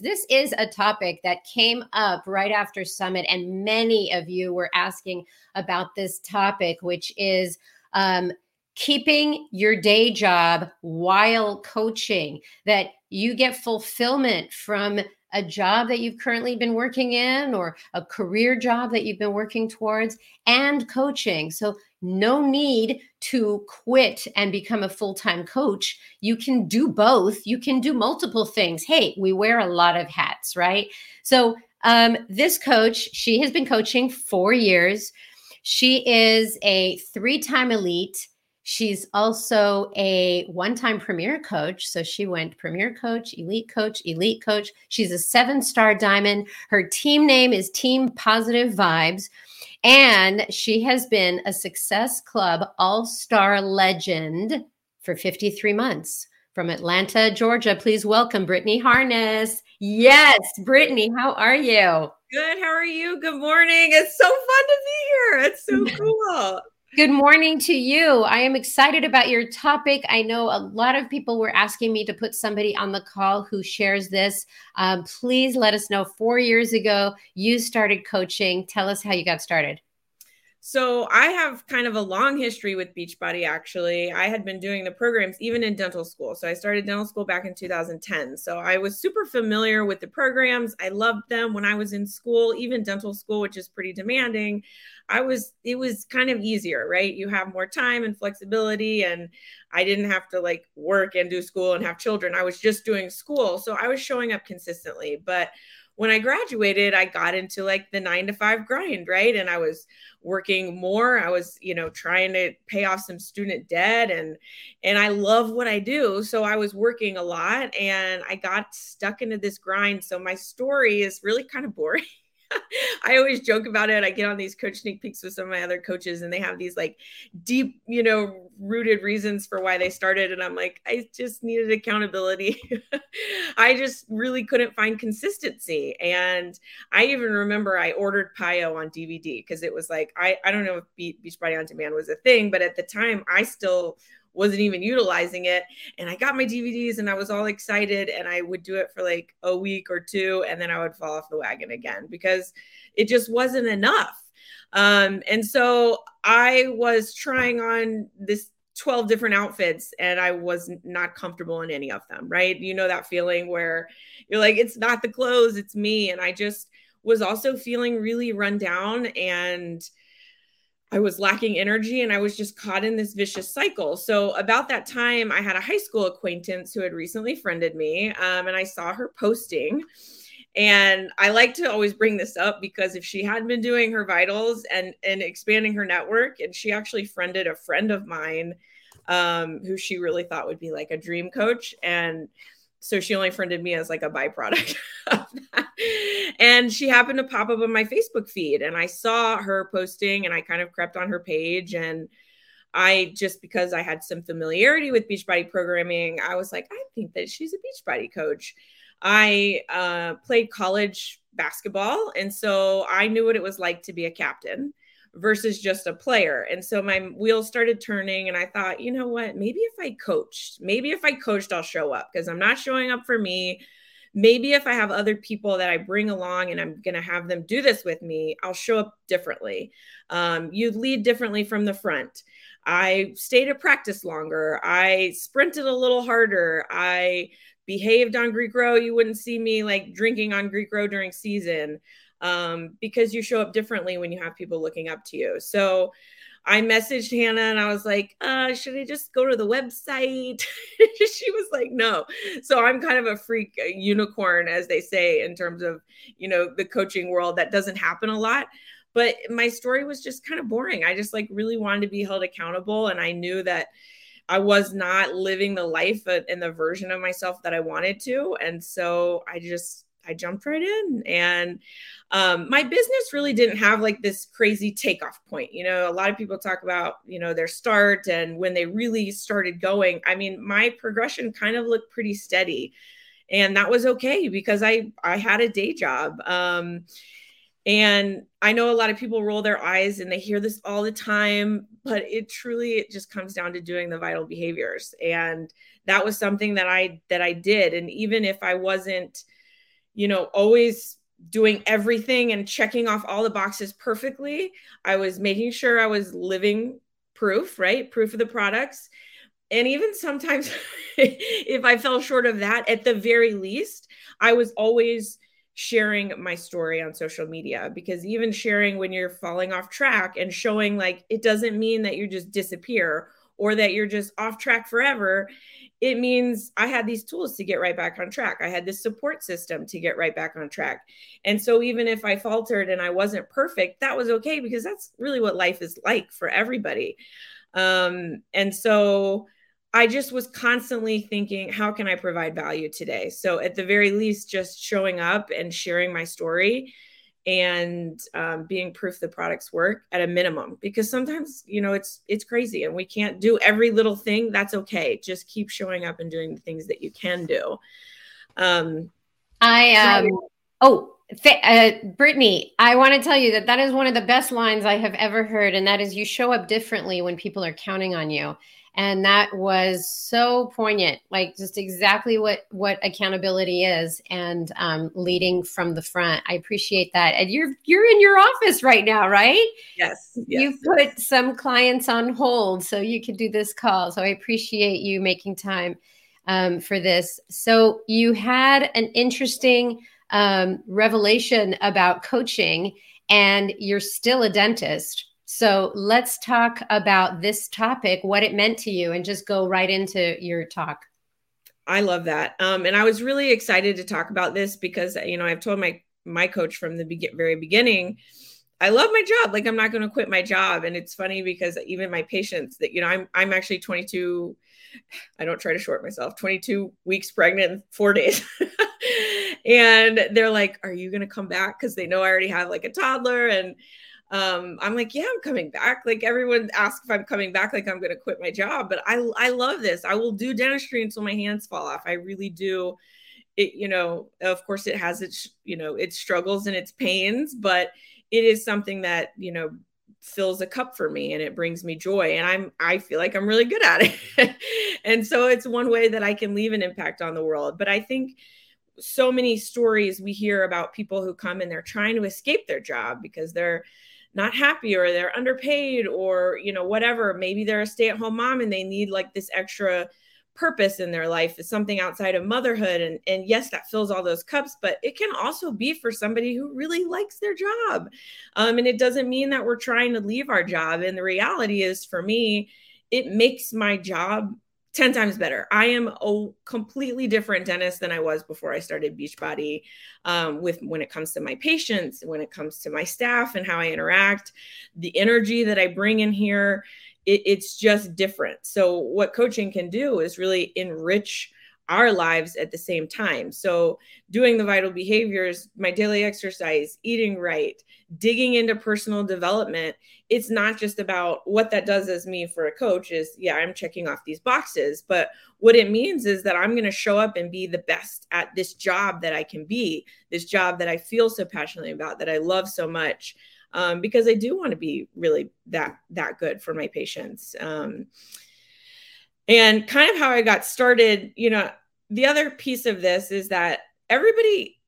This is a topic that came up right after Summit, and many of you were asking about this topic, which is um, keeping your day job while coaching, that you get fulfillment from a job that you've currently been working in or a career job that you've been working towards and coaching. So, no need to quit and become a full time coach. You can do both, you can do multiple things. Hey, we wear a lot of hats, right? So, um, this coach, she has been coaching four years. She is a three time elite She's also a one time premier coach. So she went premier coach, elite coach, elite coach. She's a seven star diamond. Her team name is Team Positive Vibes. And she has been a Success Club All Star legend for 53 months. From Atlanta, Georgia, please welcome Brittany Harness. Yes, Brittany, how are you? Good. How are you? Good morning. It's so fun to be here. It's so cool. Good morning to you. I am excited about your topic. I know a lot of people were asking me to put somebody on the call who shares this. Um, please let us know. Four years ago, you started coaching. Tell us how you got started. So I have kind of a long history with Beachbody actually. I had been doing the programs even in dental school. So I started dental school back in 2010. So I was super familiar with the programs. I loved them when I was in school, even dental school, which is pretty demanding. I was it was kind of easier, right? You have more time and flexibility and I didn't have to like work and do school and have children. I was just doing school. So I was showing up consistently. But when I graduated, I got into like the 9 to 5 grind, right? And I was working more. I was, you know, trying to pay off some student debt and and I love what I do. So I was working a lot and I got stuck into this grind. So my story is really kind of boring. I always joke about it. I get on these coach sneak peeks with some of my other coaches, and they have these like deep, you know, rooted reasons for why they started. And I'm like, I just needed accountability. I just really couldn't find consistency. And I even remember I ordered PiYo on DVD because it was like, I, I don't know if Beachbody on Demand was a thing, but at the time, I still wasn't even utilizing it. And I got my DVDs and I was all excited and I would do it for like a week or two and then I would fall off the wagon again because it just wasn't enough. Um, and so I was trying on this 12 different outfits and I was not comfortable in any of them, right? You know that feeling where you're like, it's not the clothes, it's me. And I just was also feeling really run down and I was lacking energy and I was just caught in this vicious cycle. So, about that time, I had a high school acquaintance who had recently friended me, um, and I saw her posting. And I like to always bring this up because if she had been doing her vitals and, and expanding her network, and she actually friended a friend of mine um, who she really thought would be like a dream coach. And so she only friended me as like a byproduct of that. And she happened to pop up on my Facebook feed and I saw her posting and I kind of crept on her page and I just because I had some familiarity with Beachbody programming, I was like, I think that she's a Beachbody coach. I uh, played college basketball, and so I knew what it was like to be a captain versus just a player. And so my wheels started turning and I thought, you know what, maybe if I coached, maybe if I coached, I'll show up because I'm not showing up for me. Maybe if I have other people that I bring along and I'm going to have them do this with me, I'll show up differently. Um, you lead differently from the front. I stayed at practice longer. I sprinted a little harder. I behaved on Greek row. You wouldn't see me like drinking on Greek row during season um, because you show up differently when you have people looking up to you. So I messaged Hannah and I was like, uh, should I just go to the website? she was like, no. So I'm kind of a freak a unicorn, as they say, in terms of, you know, the coaching world. That doesn't happen a lot. But my story was just kind of boring. I just like really wanted to be held accountable. And I knew that I was not living the life and the version of myself that I wanted to. And so I just I jumped right in. And um, my business really didn't have like this crazy takeoff point. You know, a lot of people talk about, you know, their start and when they really started going. I mean, my progression kind of looked pretty steady. And that was okay because I I had a day job. Um, and I know a lot of people roll their eyes and they hear this all the time, but it truly it just comes down to doing the vital behaviors. And that was something that I that I did. And even if I wasn't you know, always doing everything and checking off all the boxes perfectly. I was making sure I was living proof, right? Proof of the products. And even sometimes, if I fell short of that, at the very least, I was always sharing my story on social media because even sharing when you're falling off track and showing like it doesn't mean that you just disappear or that you're just off track forever it means I had these tools to get right back on track. I had this support system to get right back on track. And so even if I faltered and I wasn't perfect, that was okay because that's really what life is like for everybody. Um, and so I just was constantly thinking, how can I provide value today? So at the very least, just showing up and sharing my story and um, being proof the products work at a minimum because sometimes you know it's it's crazy and we can't do every little thing. That's okay. Just keep showing up and doing the things that you can do. Um i um oh uh, Brittany, I want to tell you that that is one of the best lines I have ever heard, and that is you show up differently when people are counting on you and that was so poignant like just exactly what what accountability is and um, leading from the front. I appreciate that. And you're you're in your office right now right? Yes, yes. you put some clients on hold so you could do this call. So i appreciate you making time um, for this. So you had an interesting um, revelation about coaching and you're still a dentist so let's talk about this topic, what it meant to you, and just go right into your talk. I love that. Um, and I was really excited to talk about this because, you know, I've told my my coach from the be- very beginning, I love my job. Like I'm not going to quit my job. And it's funny because even my patients that, you know, I'm, I'm actually 22. I don't try to short myself 22 weeks pregnant in four days. and they're like, are you going to come back? Cause they know I already have like a toddler and, um, I'm like, yeah, I'm coming back. Like everyone asks if I'm coming back, like I'm going to quit my job. But I, I love this. I will do dentistry until my hands fall off. I really do. It, you know, of course, it has its, you know, its struggles and its pains, but it is something that you know fills a cup for me and it brings me joy and i'm i feel like i'm really good at it and so it's one way that i can leave an impact on the world but i think so many stories we hear about people who come and they're trying to escape their job because they're not happy or they're underpaid or you know whatever. Maybe they're a stay-at-home mom and they need like this extra purpose in their life is something outside of motherhood. And and yes that fills all those cups but it can also be for somebody who really likes their job. Um, and it doesn't mean that we're trying to leave our job. And the reality is for me it makes my job 10 times better. I am a completely different dentist than I was before I started Beachbody um, with when it comes to my patients, when it comes to my staff and how I interact, the energy that I bring in here, it, it's just different. So what coaching can do is really enrich our lives at the same time. So, doing the vital behaviors, my daily exercise, eating right, digging into personal development, it's not just about what that does as me for a coach is, yeah, I'm checking off these boxes, but what it means is that I'm going to show up and be the best at this job that I can be, this job that I feel so passionately about, that I love so much. Um, because I do want to be really that that good for my patients. Um, and kind of how I got started, you know, the other piece of this is that everybody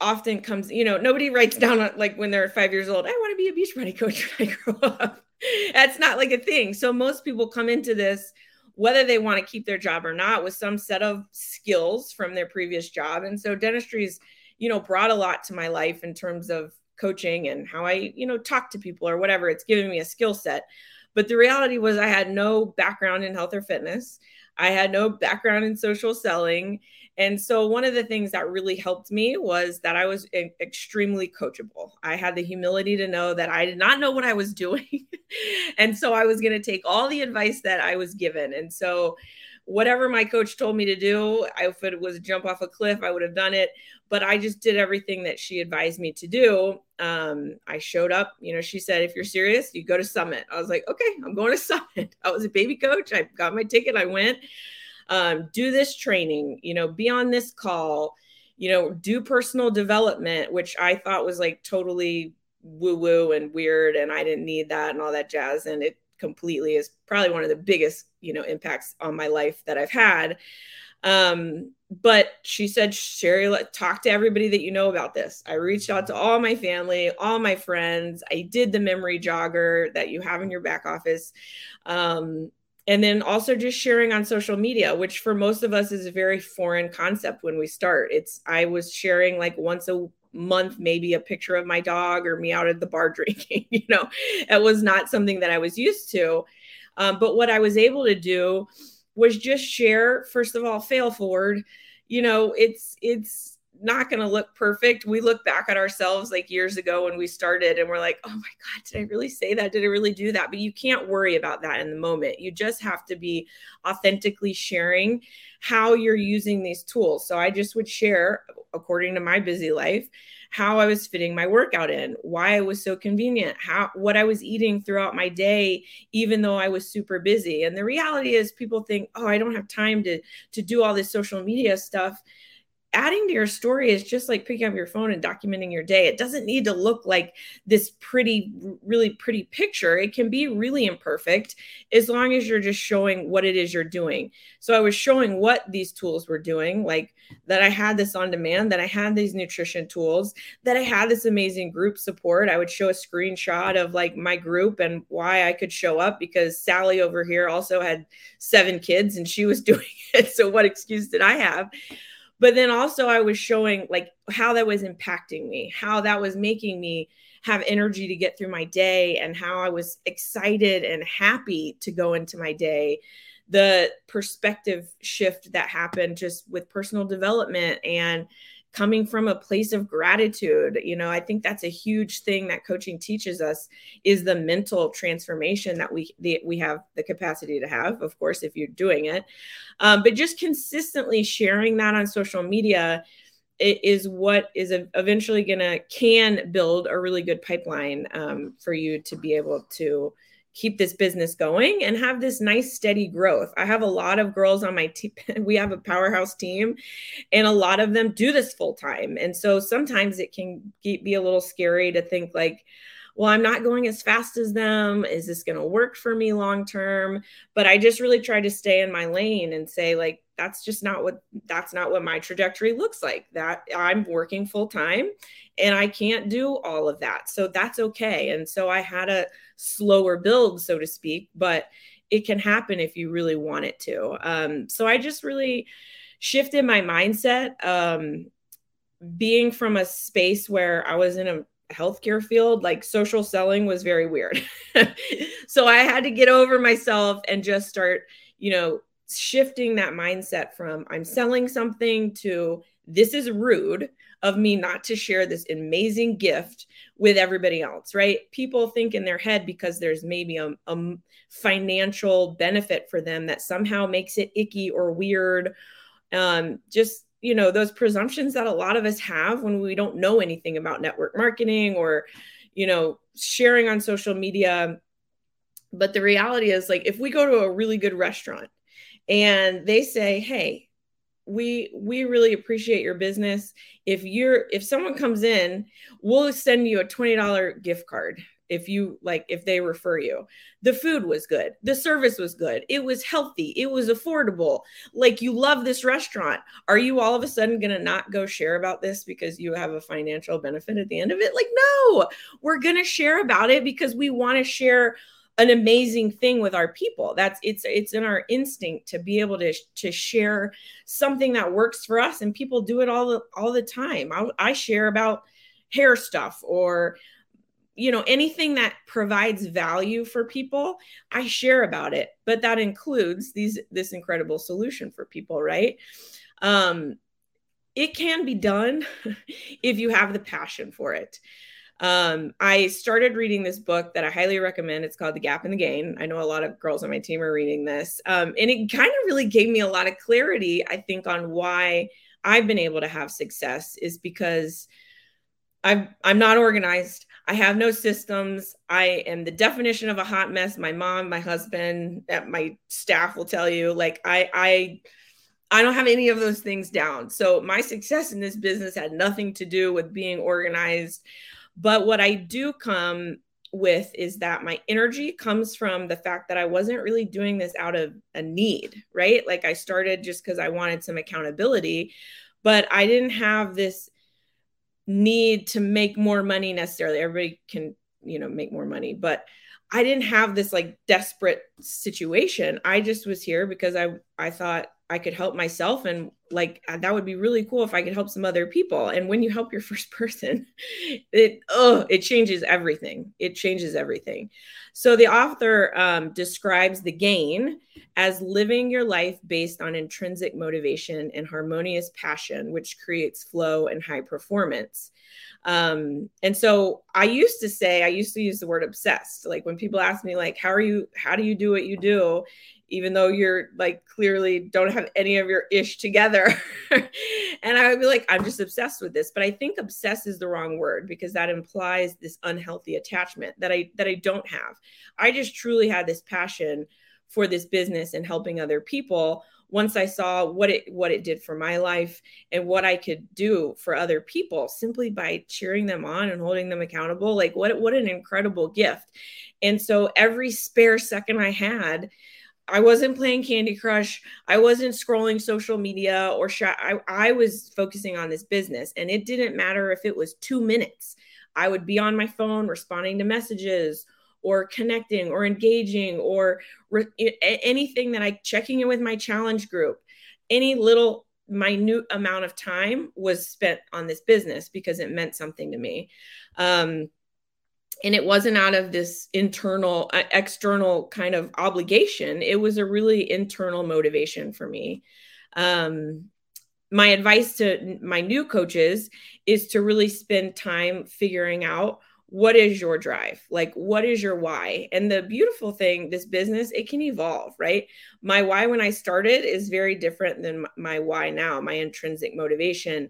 often comes, you know, nobody writes down like when they're five years old, I want to be a beach Beachbody coach when I grow up. That's not like a thing. So most people come into this whether they want to keep their job or not with some set of skills from their previous job. And so dentistry's, you know, brought a lot to my life in terms of coaching and how I, you know, talk to people or whatever. It's given me a skill set. But the reality was, I had no background in health or fitness. I had no background in social selling. And so, one of the things that really helped me was that I was extremely coachable. I had the humility to know that I did not know what I was doing. and so, I was going to take all the advice that I was given. And so, whatever my coach told me to do, if it was jump off a cliff, I would have done it. But I just did everything that she advised me to do. Um, I showed up. You know, she said, if you're serious, you go to Summit. I was like, okay, I'm going to Summit. I was a baby coach. I got my ticket. I went. Um, do this training. You know, be on this call. You know, do personal development, which I thought was like totally woo woo and weird, and I didn't need that and all that jazz. And it completely is probably one of the biggest you know impacts on my life that i've had Um, but she said, Sherry, talk to everybody that you know about this. I reached out to all my family, all my friends. I did the memory jogger that you have in your back office. Um, and then also just sharing on social media which for most of us is a very foreign concept when we start it's i was sharing like once a month maybe a picture of my dog or me out at the bar drinking you know it was not something that i was used to. Um, but what i was able to do was just share first of all fail forward. You know it's it's not going to look perfect. We look back at ourselves like years ago when we started and we're like, oh my God, did I really say that? Did I really do that? But you can't worry about that in the moment. You just have to be authentically sharing how you're using these tools. So I just would share, according to my busy life, how I was fitting my workout in, why it was so convenient, how what I was eating throughout my day, even though I was super busy. And the reality is people think, oh, I don't have time to to do all this social media stuff adding to your story is just like picking up your phone and documenting your day. It doesn't need to look like this pretty, really pretty picture. It can be really imperfect as long as you're just showing what it is you're doing. So I was showing what these tools were doing, like that I had this on demand, that I had these nutrition tools, that I had this amazing group support. I would show a screenshot of like my group and why I could show up because Sally over here also had seven kids and she was doing it. So what excuse did I have? But then also i was showing like how that was impacting me how that was making me have energy to get through my day and how i was excited and happy to go into my day. The perspective shift that happened just with personal development and coming from a place of gratitude you know i think that's a huge thing that coaching teaches us is the mental transformation that we the, we have the capacity to have of course if you're doing it. Um, but just consistently sharing that on social media is what is eventually to can build a really good pipeline um, for you to be able to keep this business going and have this nice steady growth. I have a lot of girls on my team. We have a powerhouse team and a lot of them do this full time. And so sometimes it can be a little scary to think like, well, I'm not going as fast as them. Is this going to work for me long term? But I just really try to stay in my lane and say like that's just not what that's not what my trajectory looks like. That I'm working full time and I can't do all of that. So that's okay. And so I had a slower build so to speak, but it can happen if you really want it to. Um, so I just really shifted my mindset um, being from a space where I was in a healthcare field, like social selling was very weird. so I had to get over myself and just start, you know, shifting that mindset from I'm selling something to this is rude of me not to share this amazing gift with everybody else, right? People think in their head because there's maybe a, a financial benefit for them that somehow makes it icky or weird. Um, just you know those presumptions that a lot of us have when we don't know anything about network marketing or you know sharing on social media but the reality is like if we go to a really good restaurant and they say hey we we really appreciate your business. If you're if someone comes in we'll send you a $20 gift card if you like if they refer you. The food was good. The service was good. It was healthy. It was affordable. Like you love this restaurant. Are you all of a sudden going to not go share about this because you have a financial benefit at the end of it? Like no! We're going to share about it because we want to share an amazing thing with our people. That's it's it's in our instinct to be able to to share something that works for us and people do it all the all the time. I, I share about hair stuff or you know anything that provides value for people i share about it. But that includes these this incredible solution for people right? Um it can be done if you have the passion for it um, I started reading this book that I highly recommend. It's called The Gap and the Gain. I know a lot of girls on my team are reading this. Um, and it kind of really gave me a lot of clarity, I think, on why I've been able to have success is because I'm I'm not organized. I have no systems. I am the definition of a hot mess. My mom, my husband, my staff will tell you. Like I I I don't have any of those things down. So my success in this business had nothing to do with being organized. But what I do come with is that my energy comes from the fact that I wasn't really doing this out of a need, right? Like I started just because I wanted some accountability, but I didn't have this need to make more money necessarily. Everybody can, you know, make more money, but I didn't have this like desperate situation. I just was here because I I thought I could help myself and like uh, that would be really cool if I could help some other people. And when you help your first person, it oh, it changes everything. It changes everything. So the author um, describes the gain as living your life based on intrinsic motivation and harmonious passion, which creates flow and high performance. Um, and so I used to say, I used to use the word obsessed. Like when people ask me, like, how are you, how do you do what you do? Even though you're like clearly don't have any of your ish together. and I would be like, I'm just obsessed with this. But I think obsessed is the wrong word because that implies this unhealthy attachment that I that I don't have. I just truly had this passion for this business and helping other people once I saw what it what it did for my life and what I could do for other people simply by cheering them on and holding them accountable, like what what an incredible gift. And so every spare second I had, I wasn't playing Candy Crush. I wasn't scrolling social media or sh- I, I was focusing on this business. And it didn't matter if it was two minutes. I would be on my phone responding to messages or connecting or engaging or re- anything that I checking in with my challenge group, any little minute amount of time was spent on this business because it meant something to me. Um, and it wasn't out of this internal, uh, external kind of obligation. It was a really internal motivation for me. Um, my advice to my new coaches is to really spend time figuring out what is your drive like what is your why and the beautiful thing this business it can evolve right my why when i started is very different than my why now my intrinsic motivation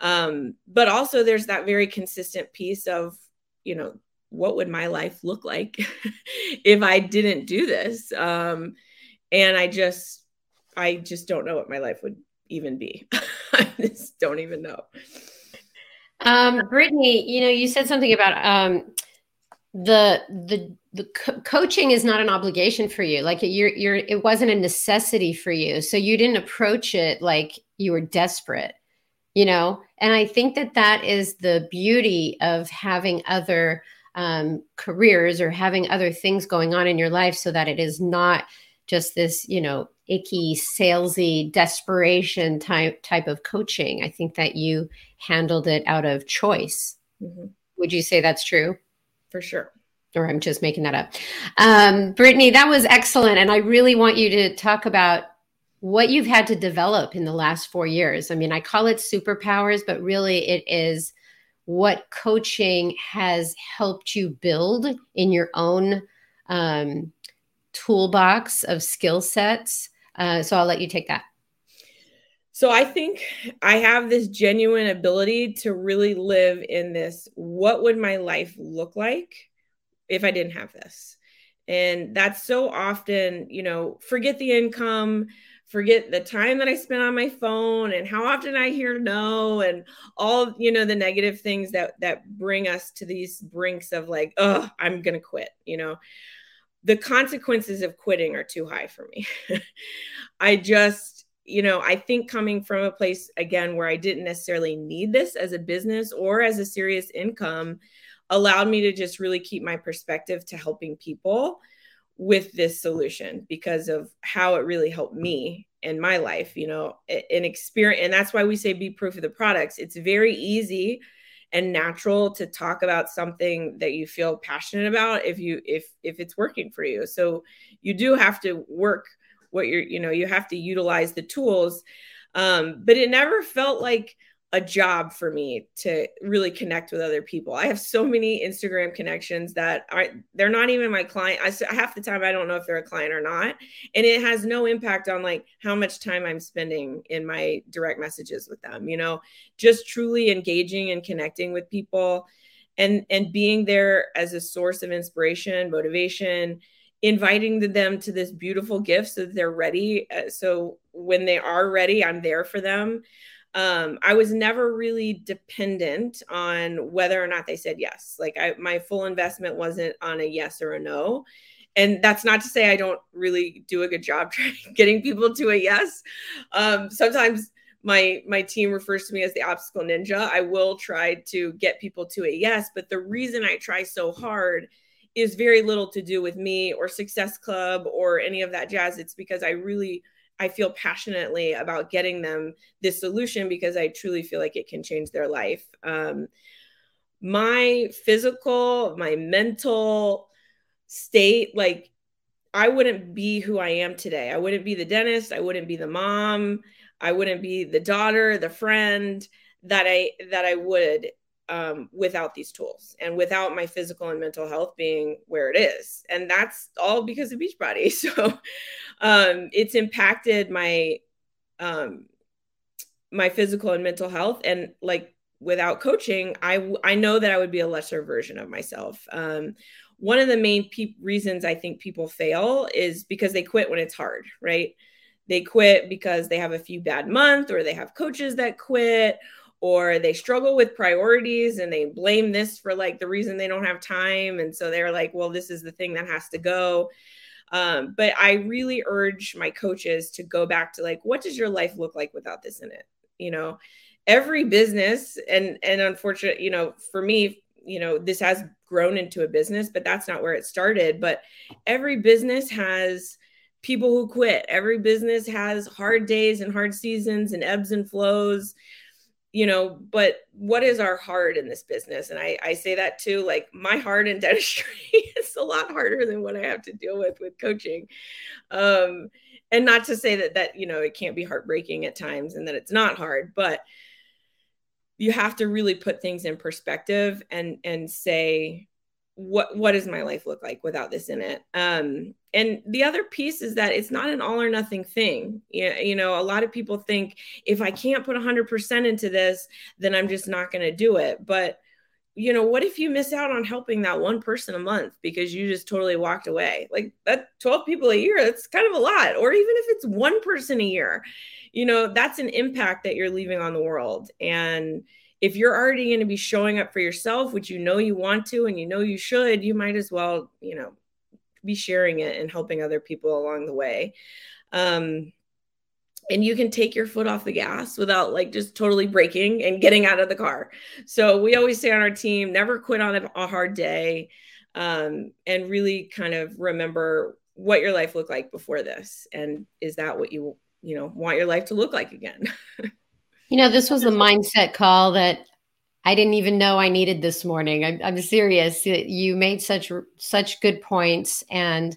um, but also there's that very consistent piece of you know what would my life look like if i didn't do this um, and i just i just don't know what my life would even be i just don't even know um, Brittany, you know, you said something about um, the the the co- coaching is not an obligation for you. Like you're you're it wasn't a necessity for you, so you didn't approach it like you were desperate. You know, and I think that that is the beauty of having other um, careers or having other things going on in your life, so that it is not just this, you know, icky, salesy, desperation type type of coaching. I think that you handled it out of choice. Mm-hmm. Would you say that's true? For sure. Or I'm just making that up. Um, Brittany, that was excellent. And I really want you to talk about what you've had to develop in the last four years. I mean, I call it superpowers, but really it is what coaching has helped you build in your own um, toolbox of skill sets. Uh, so I'll let you take that. So I think I have this genuine ability to really live in this. What would my life look like if I didn't have this? And that's so often, you know, forget the income, forget the time that I spent on my phone and how often I hear no and all, you know, the negative things that that bring us to these brinks of like, oh, I'm gonna quit, you know the consequences of quitting are too high for me. I just, you know, I think coming from a place again where I didn't necessarily need this as a business or as a serious income allowed me to just really keep my perspective to helping people with this solution because of how it really helped me in my life, you know, an experience. And that's why we say be proof of the products. It's very easy and natural to talk about something that you feel passionate about if you if if it's working for you so you do have to work what you're you know you have to utilize the tools um but it never felt like a job for me to really connect with other people. I have so many Instagram connections that are they're not even my client. I half the time I don't know if they're a client or not, and it has no impact on like how much time I'm spending in my direct messages with them. You know, just truly engaging and connecting with people, and and being there as a source of inspiration, motivation, inviting them to this beautiful gift so that they're ready. Uh, so when they are ready, I'm there for them um, I was never really dependent on whether or not they said yes. Like I, my full investment wasn't on a yes or a no. And that's not to say I don't really do a good job trying getting people to a yes. Um, sometimes my my team refers to me as the obstacle ninja. I will try to get people to a yes, but the reason I try so hard is very little to do with me or Success Club or any of that jazz. It's because I really I feel passionately about getting them this solution because I truly feel like it can change their life. Um, my physical, my mental state, like I wouldn't be who I am today. I wouldn't be the dentist. I wouldn't be the mom. I wouldn't be the daughter, the friend that I that I would um, without these tools and without my physical and mental health being where it is. And that's all because of Beachbody. So um, it's impacted my um, my physical and mental health. And like without coaching, I I know that I would be a lesser version of myself. Um, one of the main pe- reasons I think people fail is because they quit when it's hard, right? They quit because they have a few bad months or they have coaches that quit or they struggle with priorities and they blame this for like the reason they don't have time. And so they're like well this is the thing that has to go. Um, but i really urge my coaches to go back to like what does your life look like without this in it? You know every business and and unfortunate you know for me you know this has grown into a business but that's not where it started. But every business has people who quit. Every business has hard days and hard seasons and ebbs and flows you know but what is our heart in this business? And i i say that too like my heart in dentistry is a lot harder than what i have to deal with with coaching. Um and not to say that that you know it can't be heartbreaking at times and that it's not hard but you have to really put things in perspective and and say what what does my life look like without this in it? Um and the other piece is that it's not an all or nothing thing. You, you know a lot of people think if i can't put 100% into this then i'm just not going to do it. But you know what if you miss out on helping that one person a month because you just totally walked away? Like that 12 people a year that's kind of a lot. Or even if it's one person a year you know that's an impact that you're leaving on the world. And if you're already going to be showing up for yourself, which you know you want to and you know you should, you might as well, you know, be sharing it and helping other people along the way. Um, and you can take your foot off the gas without like just totally breaking and getting out of the car. So we always say on our team, never quit on a, hard day, um, and really kind of remember what your life looked like before this, and is that what you you know want your life to look like again? You know, this was a mindset call that I didn't even know I needed this morning. I'm, I'm serious. You made such such good points, and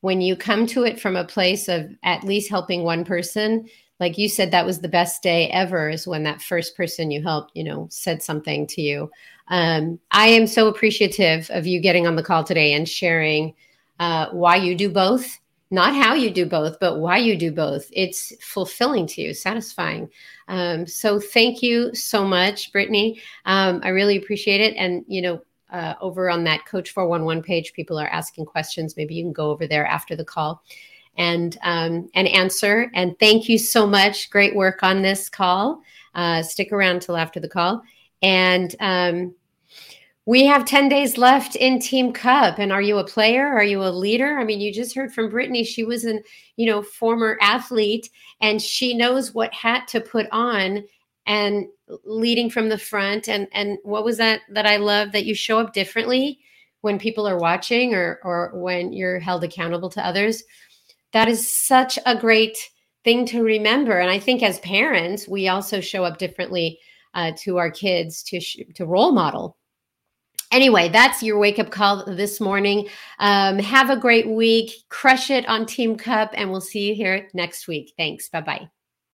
when you come to it from a place of at least helping one person, like you said, that was the best day ever. Is when that first person you helped, you know, said something to you. Um, I am so appreciative of you getting on the call today and sharing uh, why you do both not how you do both, but why you do both. It's fulfilling to you, satisfying. Um, so thank you so much, Brittany. Um, I really appreciate it. And, you know, uh, over on that Coach 411 page, people are asking questions. Maybe you can go over there after the call and um, and answer. And thank you so much. Great work on this call. Uh, stick around till after the call. And um, we have 10 days left in Team Cup. And are you a player? Are you a leader? I mean, you just heard from Brittany. She was an, you know, former athlete and she knows what hat to put on and leading from the front. And and what was that that I love that you show up differently when people are watching or or when you're held accountable to others. That is such a great thing to remember. And I think as parents, we also show up differently uh, to our kids to sh- to role model anyway, that's your wake up call this morning. Um, have a great week. Crush it on Team Cup, and we'll see you here next week. Thanks. Bye bye.